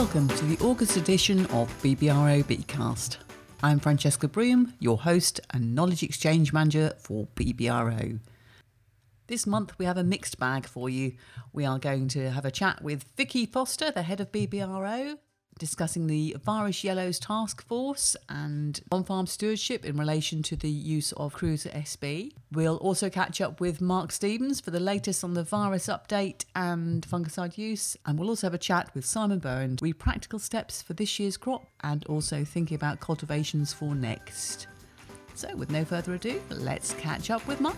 Welcome to the August edition of BBRO Beetcast. I'm Francesca Broom, your host and knowledge exchange manager for BBRO. This month we have a mixed bag for you. We are going to have a chat with Vicky Foster, the head of BBRO, discussing the Virus Yellows Task Force and on farm stewardship in relation to the use of Cruiser SB. We'll also catch up with Mark Stevens for the latest on the virus update and fungicide use. And we'll also have a chat with Simon Bowen, read practical steps for this year's crop and also thinking about cultivations for next. So, with no further ado, let's catch up with Mark.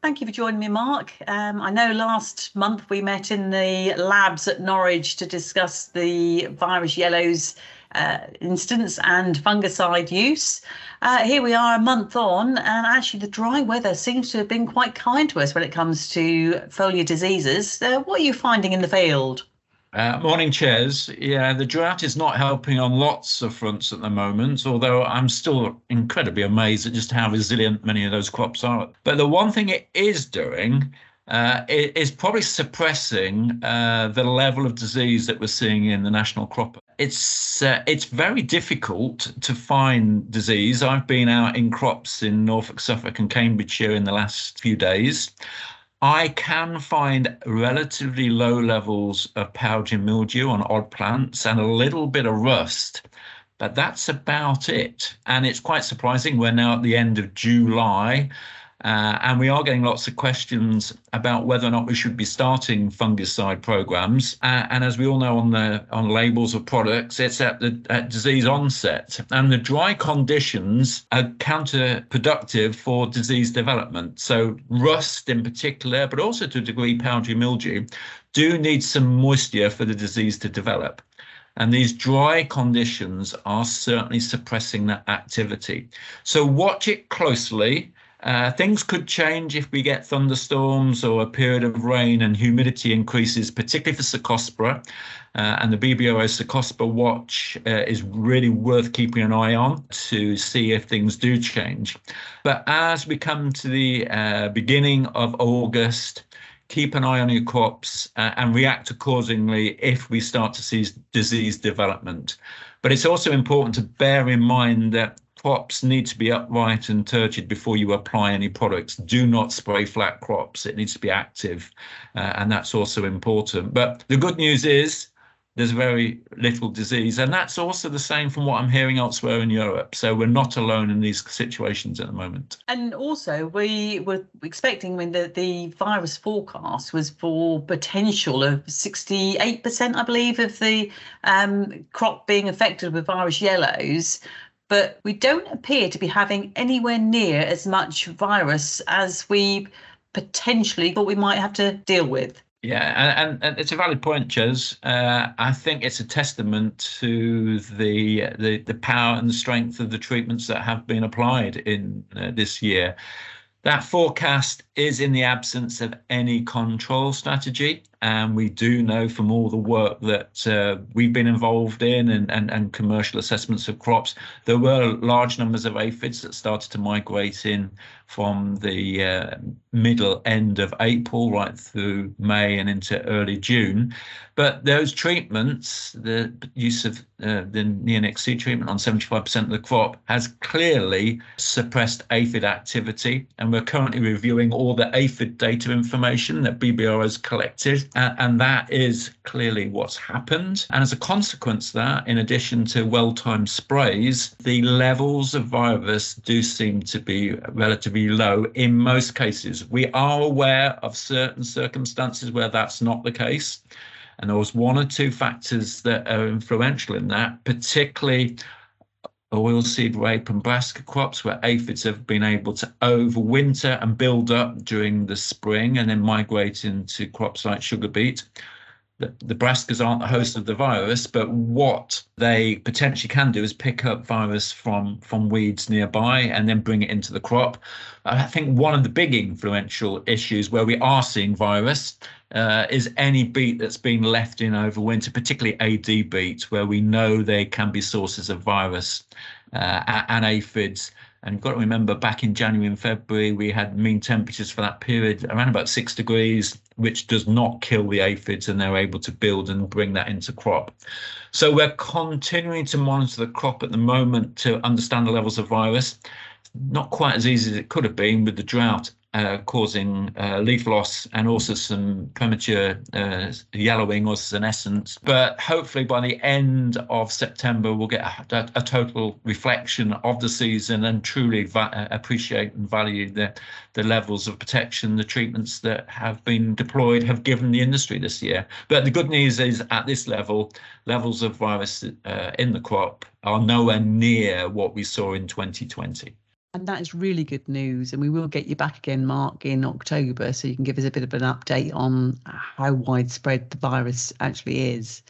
Thank you for joining me, Mark. Um, I know last month we met in the labs at Norwich to discuss the virus yellows uh, instance and fungicide use. Uh, here we are a month on, and actually, the dry weather seems to have been quite kind to us when it comes to foliar diseases. Uh, what are you finding in the field? Uh, morning, Ches. Yeah, the drought is not helping on lots of fronts at the moment, although I'm still incredibly amazed at just how resilient many of those crops are. But the one thing it is doing uh, is probably suppressing uh, the level of disease that we're seeing in the national crop. It's uh, it's very difficult to find disease. I've been out in crops in Norfolk, Suffolk, and Cambridgeshire in the last few days. I can find relatively low levels of powdery mildew on odd plants and a little bit of rust, but that's about it. And it's quite surprising. We're now at the end of July uh, and we are getting lots of questions about whether or not we should be starting fungicide programs. Uh, and as we all know on the on labels of products, it's at the at disease onset. And the dry conditions are counterproductive for disease development. So rust in particular, but also to a degree powdery mildew, do need some moisture for the disease to develop. And these dry conditions are certainly suppressing that activity. So watch it closely. Uh, things could change if we get thunderstorms or a period of rain and humidity increases, particularly for Cercospora. Uh, and the BBRO Cercospora watch uh, is really worth keeping an eye on to see if things do change. But as we come to the uh, beginning of August, keep an eye on your crops uh, and react accordingly if we start to see disease development. But it's also important to bear in mind that crops need to be upright and turgid before you apply any products. Do not spray flat crops. It needs to be active, uh, and that's also important. But the good news is there's very little disease, and that's also the same from what I'm hearing elsewhere in Europe. So we're not alone in these situations at the moment. And also, we were expecting when the, the virus forecast was for potential of 68%, I believe, of the um, crop being affected with virus yellows but we don't appear to be having anywhere near as much virus as we potentially thought we might have to deal with. Yeah, and, and it's a valid point, Ches. Uh, I think it's a testament to the, the the power and strength of the treatments that have been applied in uh, this year. That forecast is in the absence of any control strategy. And we do know from all the work that uh, we've been involved in and, and, and commercial assessments of crops, there were large numbers of aphids that started to migrate in from the uh, middle end of April right through May and into early June. But those treatments, the use of uh, the neonic treatment on 75% of the crop, has clearly suppressed aphid activity. And we're currently reviewing all the aphid data information that BBR has collected and that is clearly what's happened. And as a consequence of that, in addition to well timed sprays, the levels of virus do seem to be relatively low in most cases. We are aware of certain circumstances where that's not the case. And there was one or two factors that are influential in that, particularly oilseed rape and brassica crops where aphids have been able to overwinter and build up during the spring and then migrate into crops like sugar beet. The, the brassicas aren't the host of the virus, but what they potentially can do is pick up virus from, from weeds nearby and then bring it into the crop. I think one of the big influential issues where we are seeing virus uh, is any beet that's been left in over winter, particularly AD beet, where we know they can be sources of virus uh, and aphids. And you've got to remember back in January and February, we had mean temperatures for that period around about six degrees, which does not kill the aphids and they're able to build and bring that into crop. So we're continuing to monitor the crop at the moment to understand the levels of virus. Not quite as easy as it could have been with the drought uh, causing uh, leaf loss and also some premature uh, yellowing or senescence. But hopefully by the end of September, we'll get a, a total reflection of the season and truly va- uh, appreciate and value the, the levels of protection the treatments that have been deployed have given the industry this year. But the good news is at this level, levels of virus uh, in the crop are nowhere near what we saw in 2020. And that is really good news. And we will get you back again, Mark, in October, so you can give us a bit of an update on how widespread the virus actually is.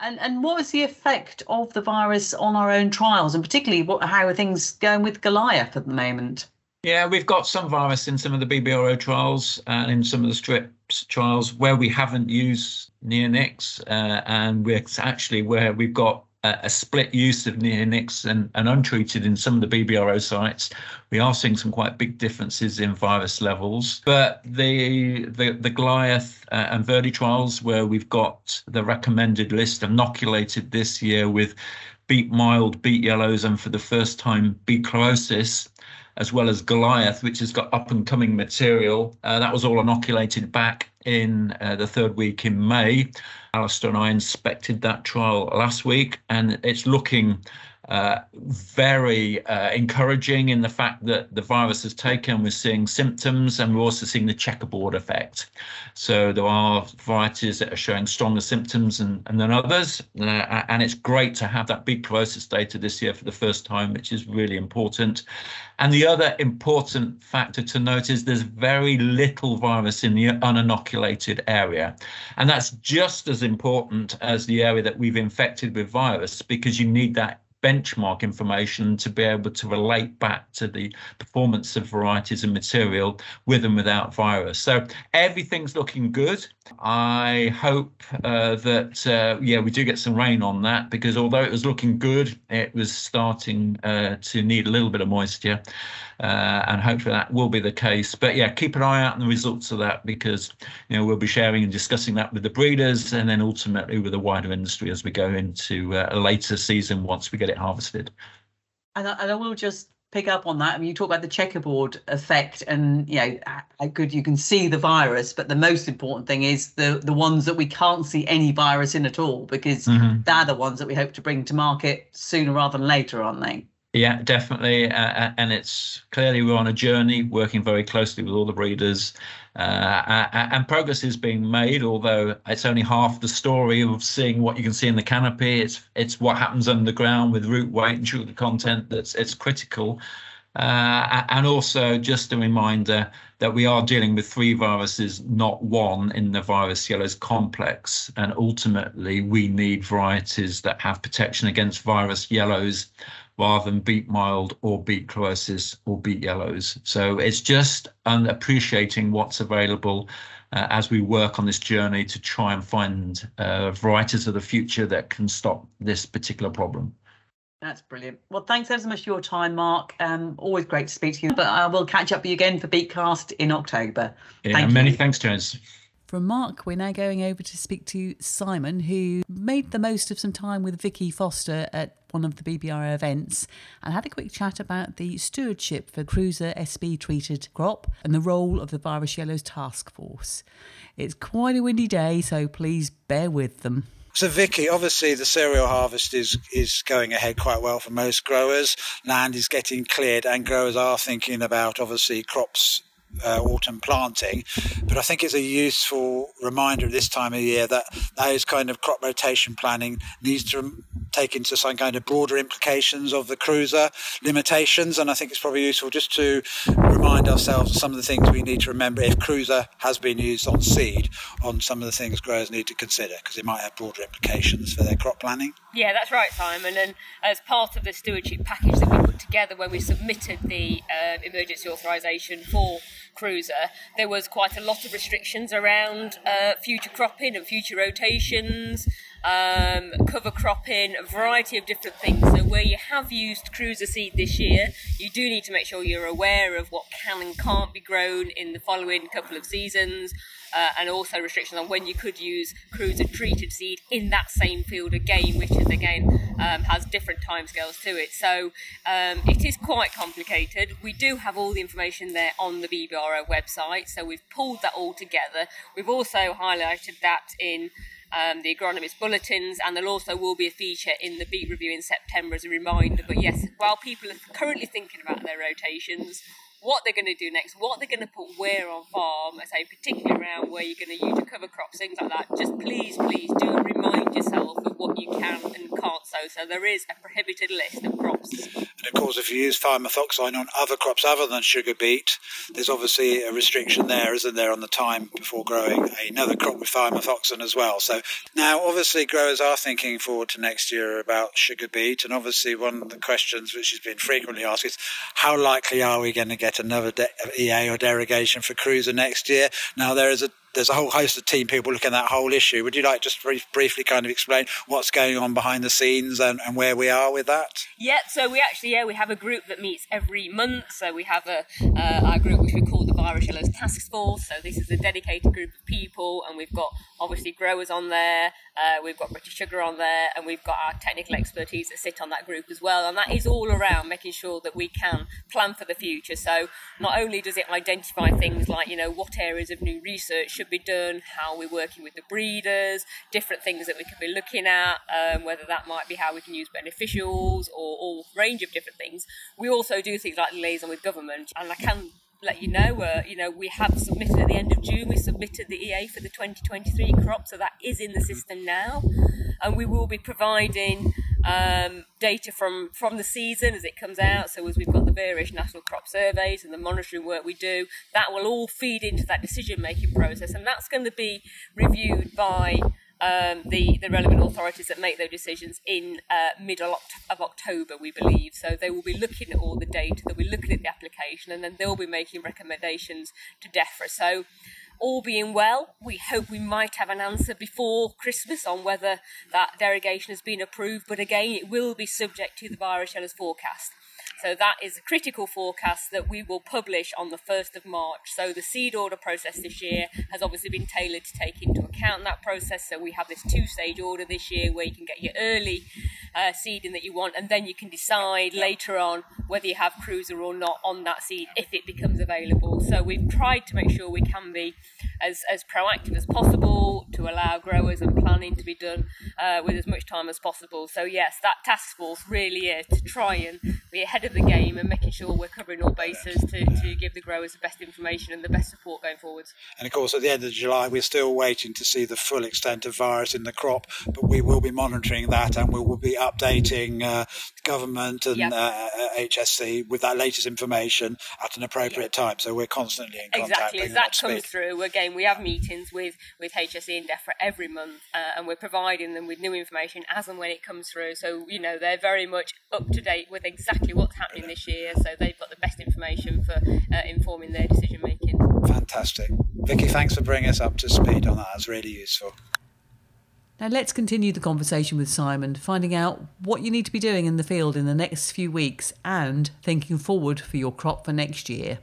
And and what was the effect of the virus on our own trials, and particularly what how are things going with Goliath at the moment? Yeah, we've got some virus in some of the BBRO trials and in some of the strips trials where we haven't used neonics, uh, and we're actually where we've got a, split use of neonics and, and untreated in some of the BBRO sites. We are seeing some quite big differences in virus levels. But the the, the Goliath uh, and Verde trials, where we've got the recommended list inoculated this year with beet mild, beet yellows, and for the first time beet chlorosis, as well as Goliath, which has got up and coming material. Uh, that was all inoculated back in uh, the third week in May. Alistair and I inspected that trial last week, and it's looking uh, very uh, encouraging in the fact that the virus has taken. We're seeing symptoms and we're also seeing the checkerboard effect. So there are varieties that are showing stronger symptoms and, and than others. Uh, and it's great to have that beet chlorosis data this year for the first time, which is really important. And the other important factor to note is there's very little virus in the uninoculated area. And that's just as important as the area that we've infected with virus because you need that benchmark information to be able to relate back to the performance of varieties and material with and without virus. So everything's looking good. I hope uh, that, uh, yeah, we do get some rain on that because although it was looking good, it was starting uh, to need a little bit of moisture. Uh, and hopefully that will be the case. But yeah, keep an eye out on the results of that because you know we'll be sharing and discussing that with the breeders and then ultimately with the wider industry as we go into uh, a later season once we get it harvested. And I, and I will just pick up on that. I mean, you talk about the checkerboard effect, and you know how good you can see the virus, but the most important thing is the the ones that we can't see any virus in at all, because mm-hmm. they're the ones that we hope to bring to market sooner rather than later, aren't they? Yeah, definitely. Uh, and it's clearly we're on a journey working very closely with all the breeders. Uh, and progress is being made, although it's only half the story of seeing what you can see in the canopy. It's it's what happens underground with root weight and sugar content that's it's critical. Uh, and also just a reminder that we are dealing with three viruses, not one in the virus yellows complex. And ultimately, we need varieties that have protection against virus yellows rather than beet mild or beet chlorosis or beet yellows. So it's just appreciating what's available uh, as we work on this journey to try and find uh, varieties of the future that can stop this particular problem. That's brilliant. Well, thanks ever so much for your time, Mark. Um, always great to speak to you. But I will catch up with you again for Beetcast in October. Yeah, Thank many you. thanks, Jones. From Mark, we're now going over to speak to Simon, who made the most of some time with Vicky Foster at one of the BBR events and had a quick chat about the stewardship for cruiser SB treated crop and the role of the Virus Yellows Task Force. It's quite a windy day, so please bear with them. So, Vicky, obviously the cereal harvest is is going ahead quite well for most growers. Land is getting cleared, and growers are thinking about obviously crops uh, autumn planting. But I think it's a useful reminder at this time of year that those kind of crop rotation planning needs to take into some kind of broader implications of the cruiser limitations. And I think it's probably useful just to remind ourselves of some of the things we need to remember if cruiser has been used on seed, on some of the things growers need to consider because it might have broader implications for their crop planning. Yeah, that's right, Simon. And as part of the stewardship package that we put together when we submitted the uh, emergency authorisation for Cruiser, there was quite a lot of restrictions around uh, future cropping and future rotations um, cover cropping, a variety of different things. So where you have used cruiser seed this year, you do need to make sure you're aware of what can and can't be grown in the following couple of seasons. Uh, and also restrictions on when you could use cruiser treated seed in that same field again, which is again um, has different timescales to it. So um, it is quite complicated. We do have all the information there on the BBRO website, so we've pulled that all together. We've also highlighted that in um, the agronomist bulletins, and there also will be a feature in the beet review in September as a reminder. But yes, while people are currently thinking about their rotations, what they're going to do next, what they're going to put where on farm, I say particularly around where you're going to use your cover crops, things like that. Just please, please do remind yourself what you can and can't sow. So there is a prohibited list of crops. And of course, if you use thiamethoxam on other crops other than sugar beet, there's obviously a restriction there, isn't there, on the time before growing another crop with thiamethoxam as well. So now, obviously, growers are thinking forward to next year about sugar beet, and obviously, one of the questions which has been frequently asked is how likely are we going to get get another de- EA or derogation for cruiser next year. Now there is a there's a whole host of team people looking at that whole issue. Would you like just brief, briefly kind of explain what's going on behind the scenes and, and where we are with that? Yeah, so we actually yeah we have a group that meets every month. So we have a uh, our group which we call the Virus Yellows Task Force. So this is a dedicated group of people, and we've got obviously growers on there, uh, we've got British Sugar on there, and we've got our technical expertise that sit on that group as well. And that is all around making sure that we can plan for the future. So not only does it identify things like you know what areas of new research should be done, how we're working with the breeders, different things that we could be looking at, um, whether that might be how we can use beneficials or all range of different things. We also do things like liaison with government, and I can let you know, uh, you know, we have submitted at the end of June, we submitted the EA for the 2023 crop, so that is in the system now. And we will be providing um, data from, from the season as it comes out. So as we've got the various national crop surveys and the monitoring work we do, that will all feed into that decision making process. And that's going to be reviewed by um, the, the relevant authorities that make those decisions in uh, middle of October, we believe. So they will be looking at all the data, they'll be looking at the application, and then they'll be making recommendations to DEFRA. So all being well, we hope we might have an answer before Christmas on whether that derogation has been approved. But again, it will be subject to the virus yellows forecast. So that is a critical forecast that we will publish on the 1st of March. So the seed order process this year has obviously been tailored to take into account that process. So we have this two stage order this year where you can get your early uh, seeding that you want, and then you can decide later on whether you have cruiser or not on that seed if it becomes available. So we've tried to make sure we can be as, as proactive as possible to allow growers and planning to be done uh, with as much time as possible. So yes, that task force really is to try and be ahead of the game and making sure we're covering all bases to, to give the growers the best information and the best support going forwards. And of course, at the end of July, we're still waiting to see the full extent of virus in the crop, but we will be monitoring that and we will be updating uh, government and yep. uh, HSE with that latest information at an appropriate yep. time. So we're constantly in contact. Exactly, as that comes through, again, we have meetings with, with HSE and DEFRA every month uh, and we're providing them with new information as and when it comes through. So, you know, they're very much up to date with exactly what's happening this year. So they've got the best information for uh, informing their decision making. Fantastic. Vicky, thanks for bringing us up to speed on that. That's really useful. Now, let's continue the conversation with Simon, finding out what you need to be doing in the field in the next few weeks and thinking forward for your crop for next year.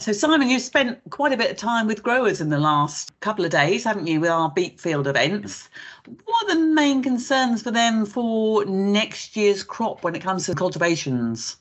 So, Simon, you've spent quite a bit of time with growers in the last couple of days, haven't you, with our beet field events? What are the main concerns for them for next year's crop when it comes to cultivations?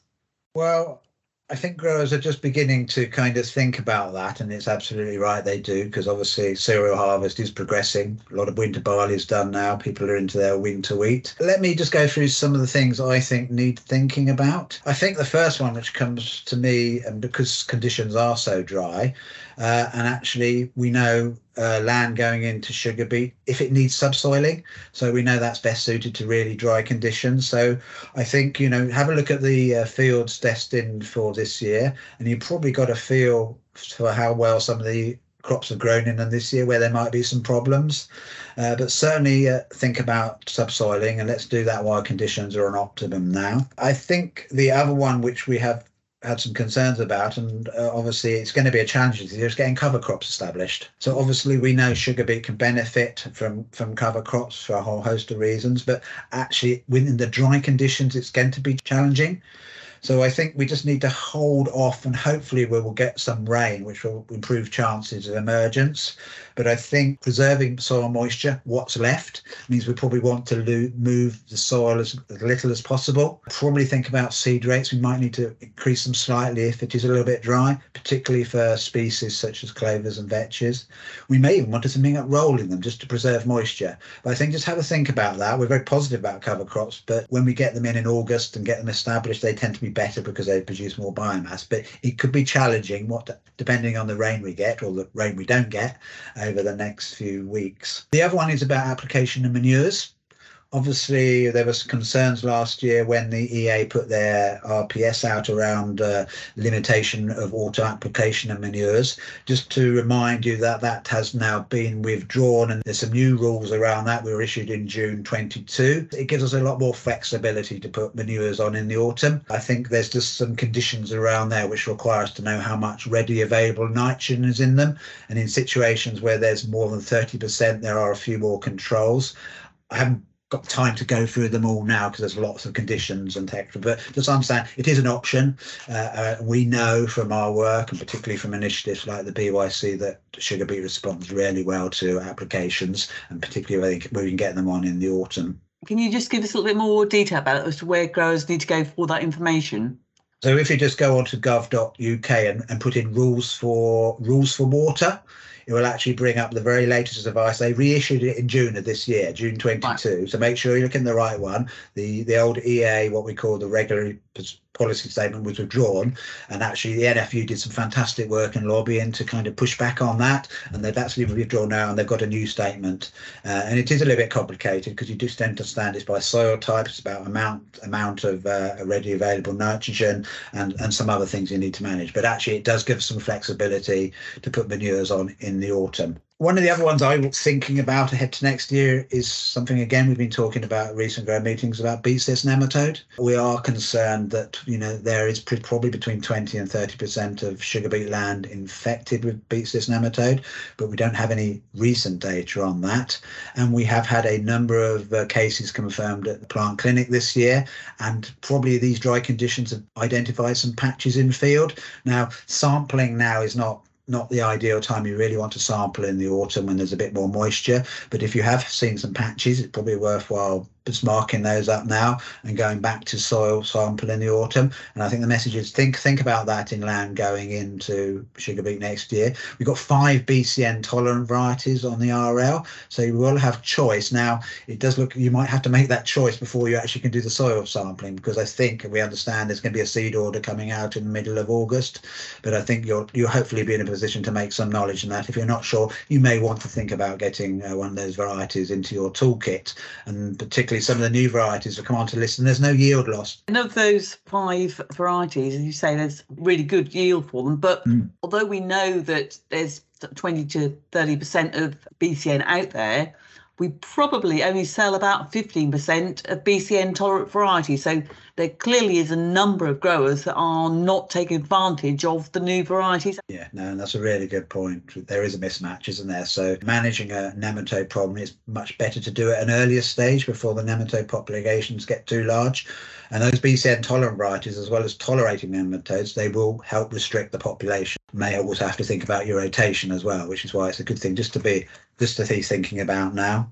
Well, I think growers are just beginning to kind of think about that, and it's absolutely right they do because obviously cereal harvest is progressing. A lot of winter barley is done now. People are into their winter wheat. Let me just go through some of the things I think need thinking about. I think the first one which comes to me, and because conditions are so dry, uh, and actually, we know uh, land going into sugar beet if it needs subsoiling. So we know that's best suited to really dry conditions. So I think, you know, have a look at the uh, fields destined for this year, and you probably got a feel for how well some of the crops have grown in them this year where there might be some problems. Uh, but certainly uh, think about subsoiling and let's do that while conditions are on optimum now. I think the other one which we have had some concerns about, and uh, obviously it's going to be a challenge this getting cover crops established. So obviously we know sugar beet can benefit from from cover crops for a whole host of reasons, but actually within the dry conditions, it's going to be challenging. So I think we just need to hold off and hopefully we will get some rain, which will improve chances of emergence. But I think preserving soil moisture, what's left, means we probably want to lo- move the soil as, as little as possible. Probably think about seed rates. We might need to increase them slightly if it is a little bit dry, particularly for species such as clovers and vetches. We may even want to something up rolling them just to preserve moisture. But I think just have a think about that. We're very positive about cover crops, but when we get them in in August and get them established, they tend to be better because they produce more biomass. But it could be challenging, what depending on the rain we get or the rain we don't get over the next few weeks. The other one is about application of manures. Obviously, there was concerns last year when the EA put their RPS out around uh, limitation of auto application of manures. Just to remind you that that has now been withdrawn, and there's some new rules around that. We were issued in June 22. It gives us a lot more flexibility to put manures on in the autumn. I think there's just some conditions around there which require us to know how much ready available nitrogen is in them, and in situations where there's more than 30%, there are a few more controls. I haven't got time to go through them all now because there's lots of conditions and texture. But just understand it is an option. Uh, uh, we know from our work and particularly from initiatives like the BYC that sugar beet responds really well to applications and particularly I think we can get them on in the autumn. Can you just give us a little bit more detail about it as to where growers need to go for that information? So if you just go on to gov.uk and, and put in rules for rules for water, it will actually bring up the very latest advice. They reissued it in June of this year, June 22. Right. So make sure you're looking the right one. The the old EA, what we call the regulatory policy statement was withdrawn. And actually the NFU did some fantastic work in lobbying to kind of push back on that. And they've actually withdrawn now and they've got a new statement. Uh, and it is a little bit complicated because you to understand it's by soil type it's about amount amount of uh, available nitrogen and and some other things you need to manage. But actually it does give some flexibility to put manures on in the autumn one of the other ones I was thinking about ahead to next year is something again we've been talking about recent grow meetings about beet cyst nematode. We are concerned that you know there is probably between 20 and 30 percent of sugar beet land infected with beet cyst nematode, but we don't have any recent data on that. And we have had a number of uh, cases confirmed at the plant clinic this year, and probably these dry conditions have identified some patches in field. Now sampling now is not not the ideal time you really want to sample in the autumn when there's a bit more moisture. But if you have seen some patches, it's probably worthwhile just marking those up now and going back to soil sample in the autumn. And I think the message is think think about that in land going into sugar beet next year. We've got five BCN tolerant varieties on the RL, so you will have choice. Now it does look you might have to make that choice before you actually can do the soil sampling because I think we understand there's going to be a seed order coming out in the middle of August. But I think you'll you'll hopefully be in a position to make some knowledge in that. If you're not sure, you may want to think about getting uh, one of those varieties into your toolkit, and particularly some of the new varieties that come onto the list, and there's no yield loss. And of those five varieties, as you say, there's really good yield for them. But mm. although we know that there's 20 to 30% of BCN out there, we probably only sell about 15% of BCN tolerant varieties. So there clearly is a number of growers that are not taking advantage of the new varieties. Yeah, no, and that's a really good point. There is a mismatch, isn't there? So managing a nematode problem is much better to do at an earlier stage before the nematode populations get too large. And those BCN tolerant varieties, as well as tolerating nematodes, they will help restrict the population. May also have to think about your rotation as well, which is why it's a good thing just to be just to be thinking about now.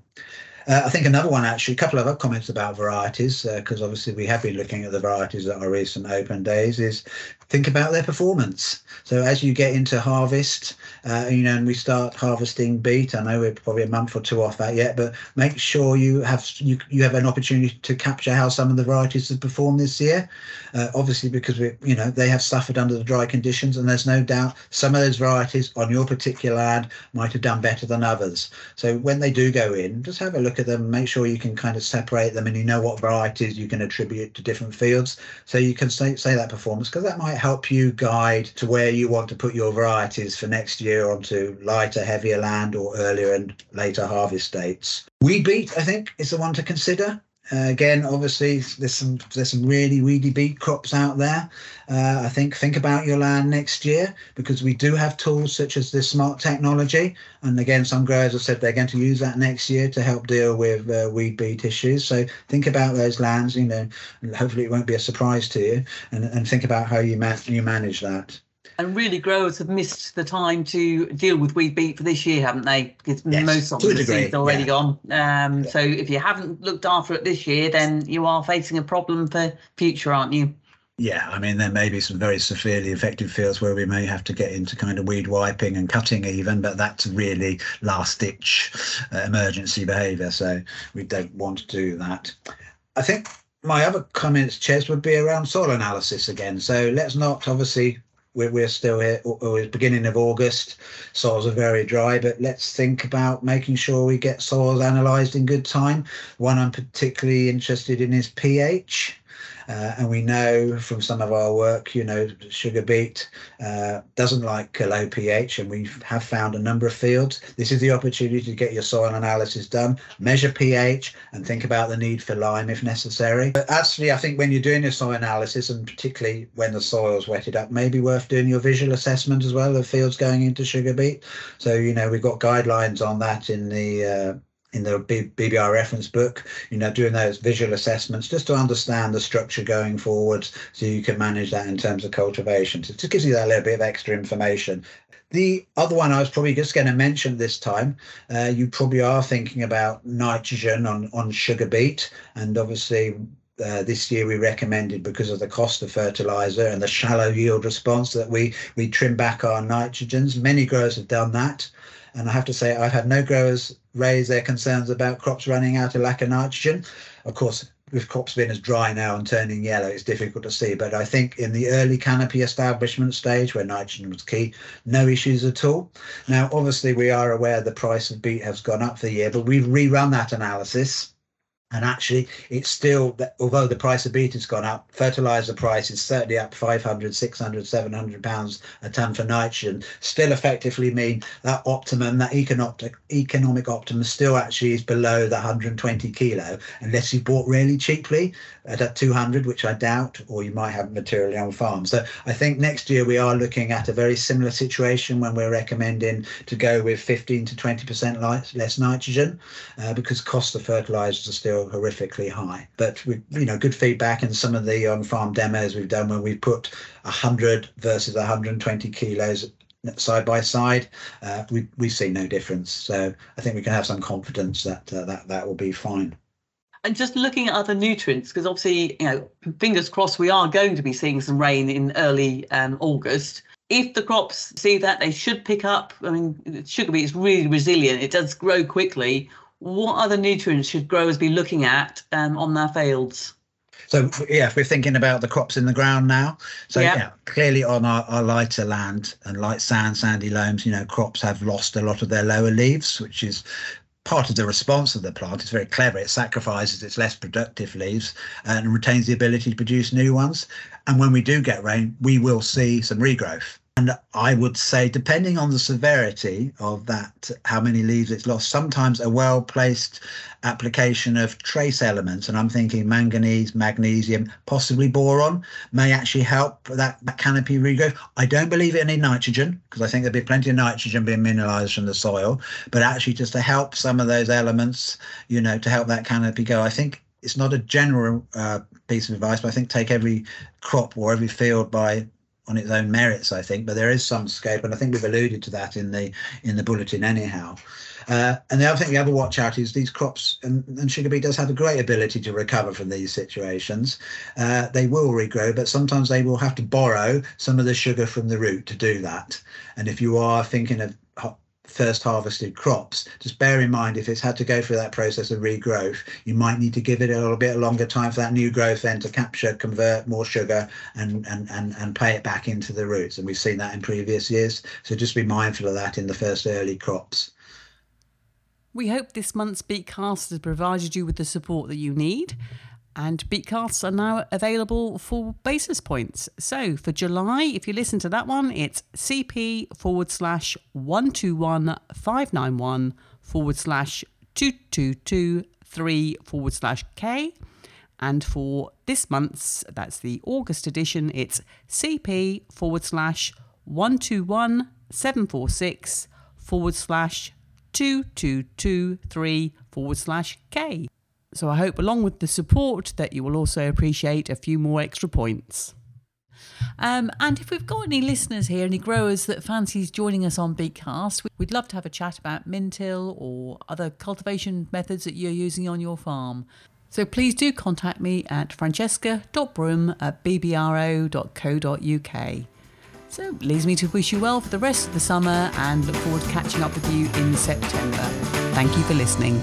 Uh, I think another one, actually, a couple of other comments about varieties, because uh, obviously we have been looking at the varieties at our recent open days, is think about their performance. So as you get into harvest, uh, you know, and we start harvesting beet, I know we're probably a month or two off that yet, but make sure you have you, you have an opportunity to capture how some of the varieties have performed this year. Uh, obviously, because we, you know, they have suffered under the dry conditions, and there's no doubt some of those varieties on your particular ad might have done better than others. So when they do go in, just have a look at them, make sure you can kind of separate them, and you know what varieties you can attribute to different fields, so you can say say that performance because that might help you guide to where you want to put your varieties for next year onto lighter, heavier land or earlier and later harvest dates. Weed beet, I think, is the one to consider. Uh, again, obviously, there's some there's some really weedy beet crops out there. Uh, I think think about your land next year because we do have tools such as this smart technology. And again, some growers have said they're going to use that next year to help deal with uh, weed beet issues. So think about those lands. You know, hopefully it won't be a surprise to you, and, and think about how you ma- you manage that. And really, growers have missed the time to deal with weed beet for this year, haven't they? Because Yes, most of the seed's already yeah. gone. Um, Yeah. So if you haven't looked after it this year, then you are facing a problem for future, aren't you? Yeah, I mean, there may be some very severely affected fields where we may have to get into kind of weed wiping and cutting even, but that's really last ditch uh, emergency behaviour. So we don't want to do that. I think my other comments, Ches, would be around soil analysis again. So let's not obviously. We're, we're still here, or it's beginning of August. Soils are very dry, but let's think about making sure we get soils analysed in good time. One I'm particularly interested in is pH. Uh, and we know from some of our work, you know, sugar beet uh, doesn't like low pH, and we have found a number of fields. This is the opportunity to get your soil analysis done, measure pH, and think about the need for lime if necessary. But actually, I think when you're doing your soil analysis, and particularly when the soil's wetted up, maybe worth doing your visual assessment as well of fields going into sugar beet. So, you know, we've got guidelines on that in the uh, in the BBR reference book, you know, doing those visual assessments just to understand the structure going forward so you can manage that in terms of cultivation. So it just gives you that little bit of extra information. The other one I was probably just going to mention this time, uh, you probably are thinking about nitrogen on, on sugar beet. And obviously, uh, this year we recommended because of the cost of fertilizer and the shallow yield response that we we trim back our nitrogens. Many growers have done that. And I have to say, I've had no growers raise their concerns about crops running out of lack of nitrogen. Of course, with crops being as dry now and turning yellow, it's difficult to see. But I think in the early canopy establishment stage, where nitrogen was key, no issues at all. Now, obviously, we are aware the price of beet has gone up for the year, but we've rerun that analysis. And actually, it's still, that although the price of beet has gone up, fertilizer price is certainly up 500, 600, 700 pounds a ton for nitrogen, still effectively mean that optimum, that economic, economic optimum still actually is below the 120 kilo, unless you bought really cheaply at a 200, which I doubt, or you might have materially on farm. So I think next year we are looking at a very similar situation when we're recommending to go with 15 to 20% less nitrogen uh, because cost of fertilizers are still horrifically high. But we, you know, good feedback in some of the on-farm demos we've done when we've put 100 versus 120 kilos side by side, uh, we we see no difference. So I think we can have some confidence that uh, that that will be fine. And just looking at other nutrients, because obviously, you know, fingers crossed, we are going to be seeing some rain in early um, August. If the crops see that, they should pick up. I mean, sugar beet is really resilient; it does grow quickly. What other nutrients should growers be looking at um, on their fields? So yeah, if we're thinking about the crops in the ground now, so Yeah. yeah, clearly on our, our lighter land and light sand, sandy loams, you know, crops have lost a lot of their lower leaves, which is part of the response of the plant. It's very clever. It sacrifices its less productive leaves and retains the ability to produce new ones. And when we do get rain, we will see some regrowth. And I would say, depending on the severity of that, how many leaves it's lost, sometimes a well placed application of trace elements, and I'm thinking manganese, magnesium, possibly boron, may actually help that, that canopy regrowth. I don't believe in nitrogen because I think there'd be plenty of nitrogen being mineralized from the soil, but actually just to help some of those elements, you know, to help that canopy go. I think it's not a general uh, piece of advice, but I think take every crop or every field by on its own merits, I think, but there is some scope, and I think we've alluded to that in the in the bulletin anyhow. Uh, and the other thing we have to watch out is these crops, and, and sugar beet does have a great ability to recover from these situations. Uh, they will regrow, but sometimes they will have to borrow some of the sugar from the root to do that. And if you are thinking of first harvested crops, just bear in mind if it's had to go through that process of regrowth, you might need to give it a little bit longer time for that new growth then to capture, convert more sugar and and and, and pay it back into the roots. And we've seen that in previous years. So just be mindful of that in the first early crops. We hope this month's Beetcast has provided you with the support that you need. And Beetcasts are now available for basis points. So for July, if you listen to that one, it's CP forward slash 121591 forward slash 222 3 forward slash K. And for this month's, that's the August edition, it's CP forward slash 121746 forward slash 2223 forward slash K. So I hope, along with the support, that you will also appreciate a few more extra points. Um, and if we've got any listeners here, any growers that fancies joining us on Beetcast, we'd love to have a chat about Mintil or other cultivation methods that you're using on your farm. So please do contact me at francesca.broom at bbro.co.uk. So leaves me to wish you well for the rest of the summer and look forward to catching up with you in September. Thank you for listening.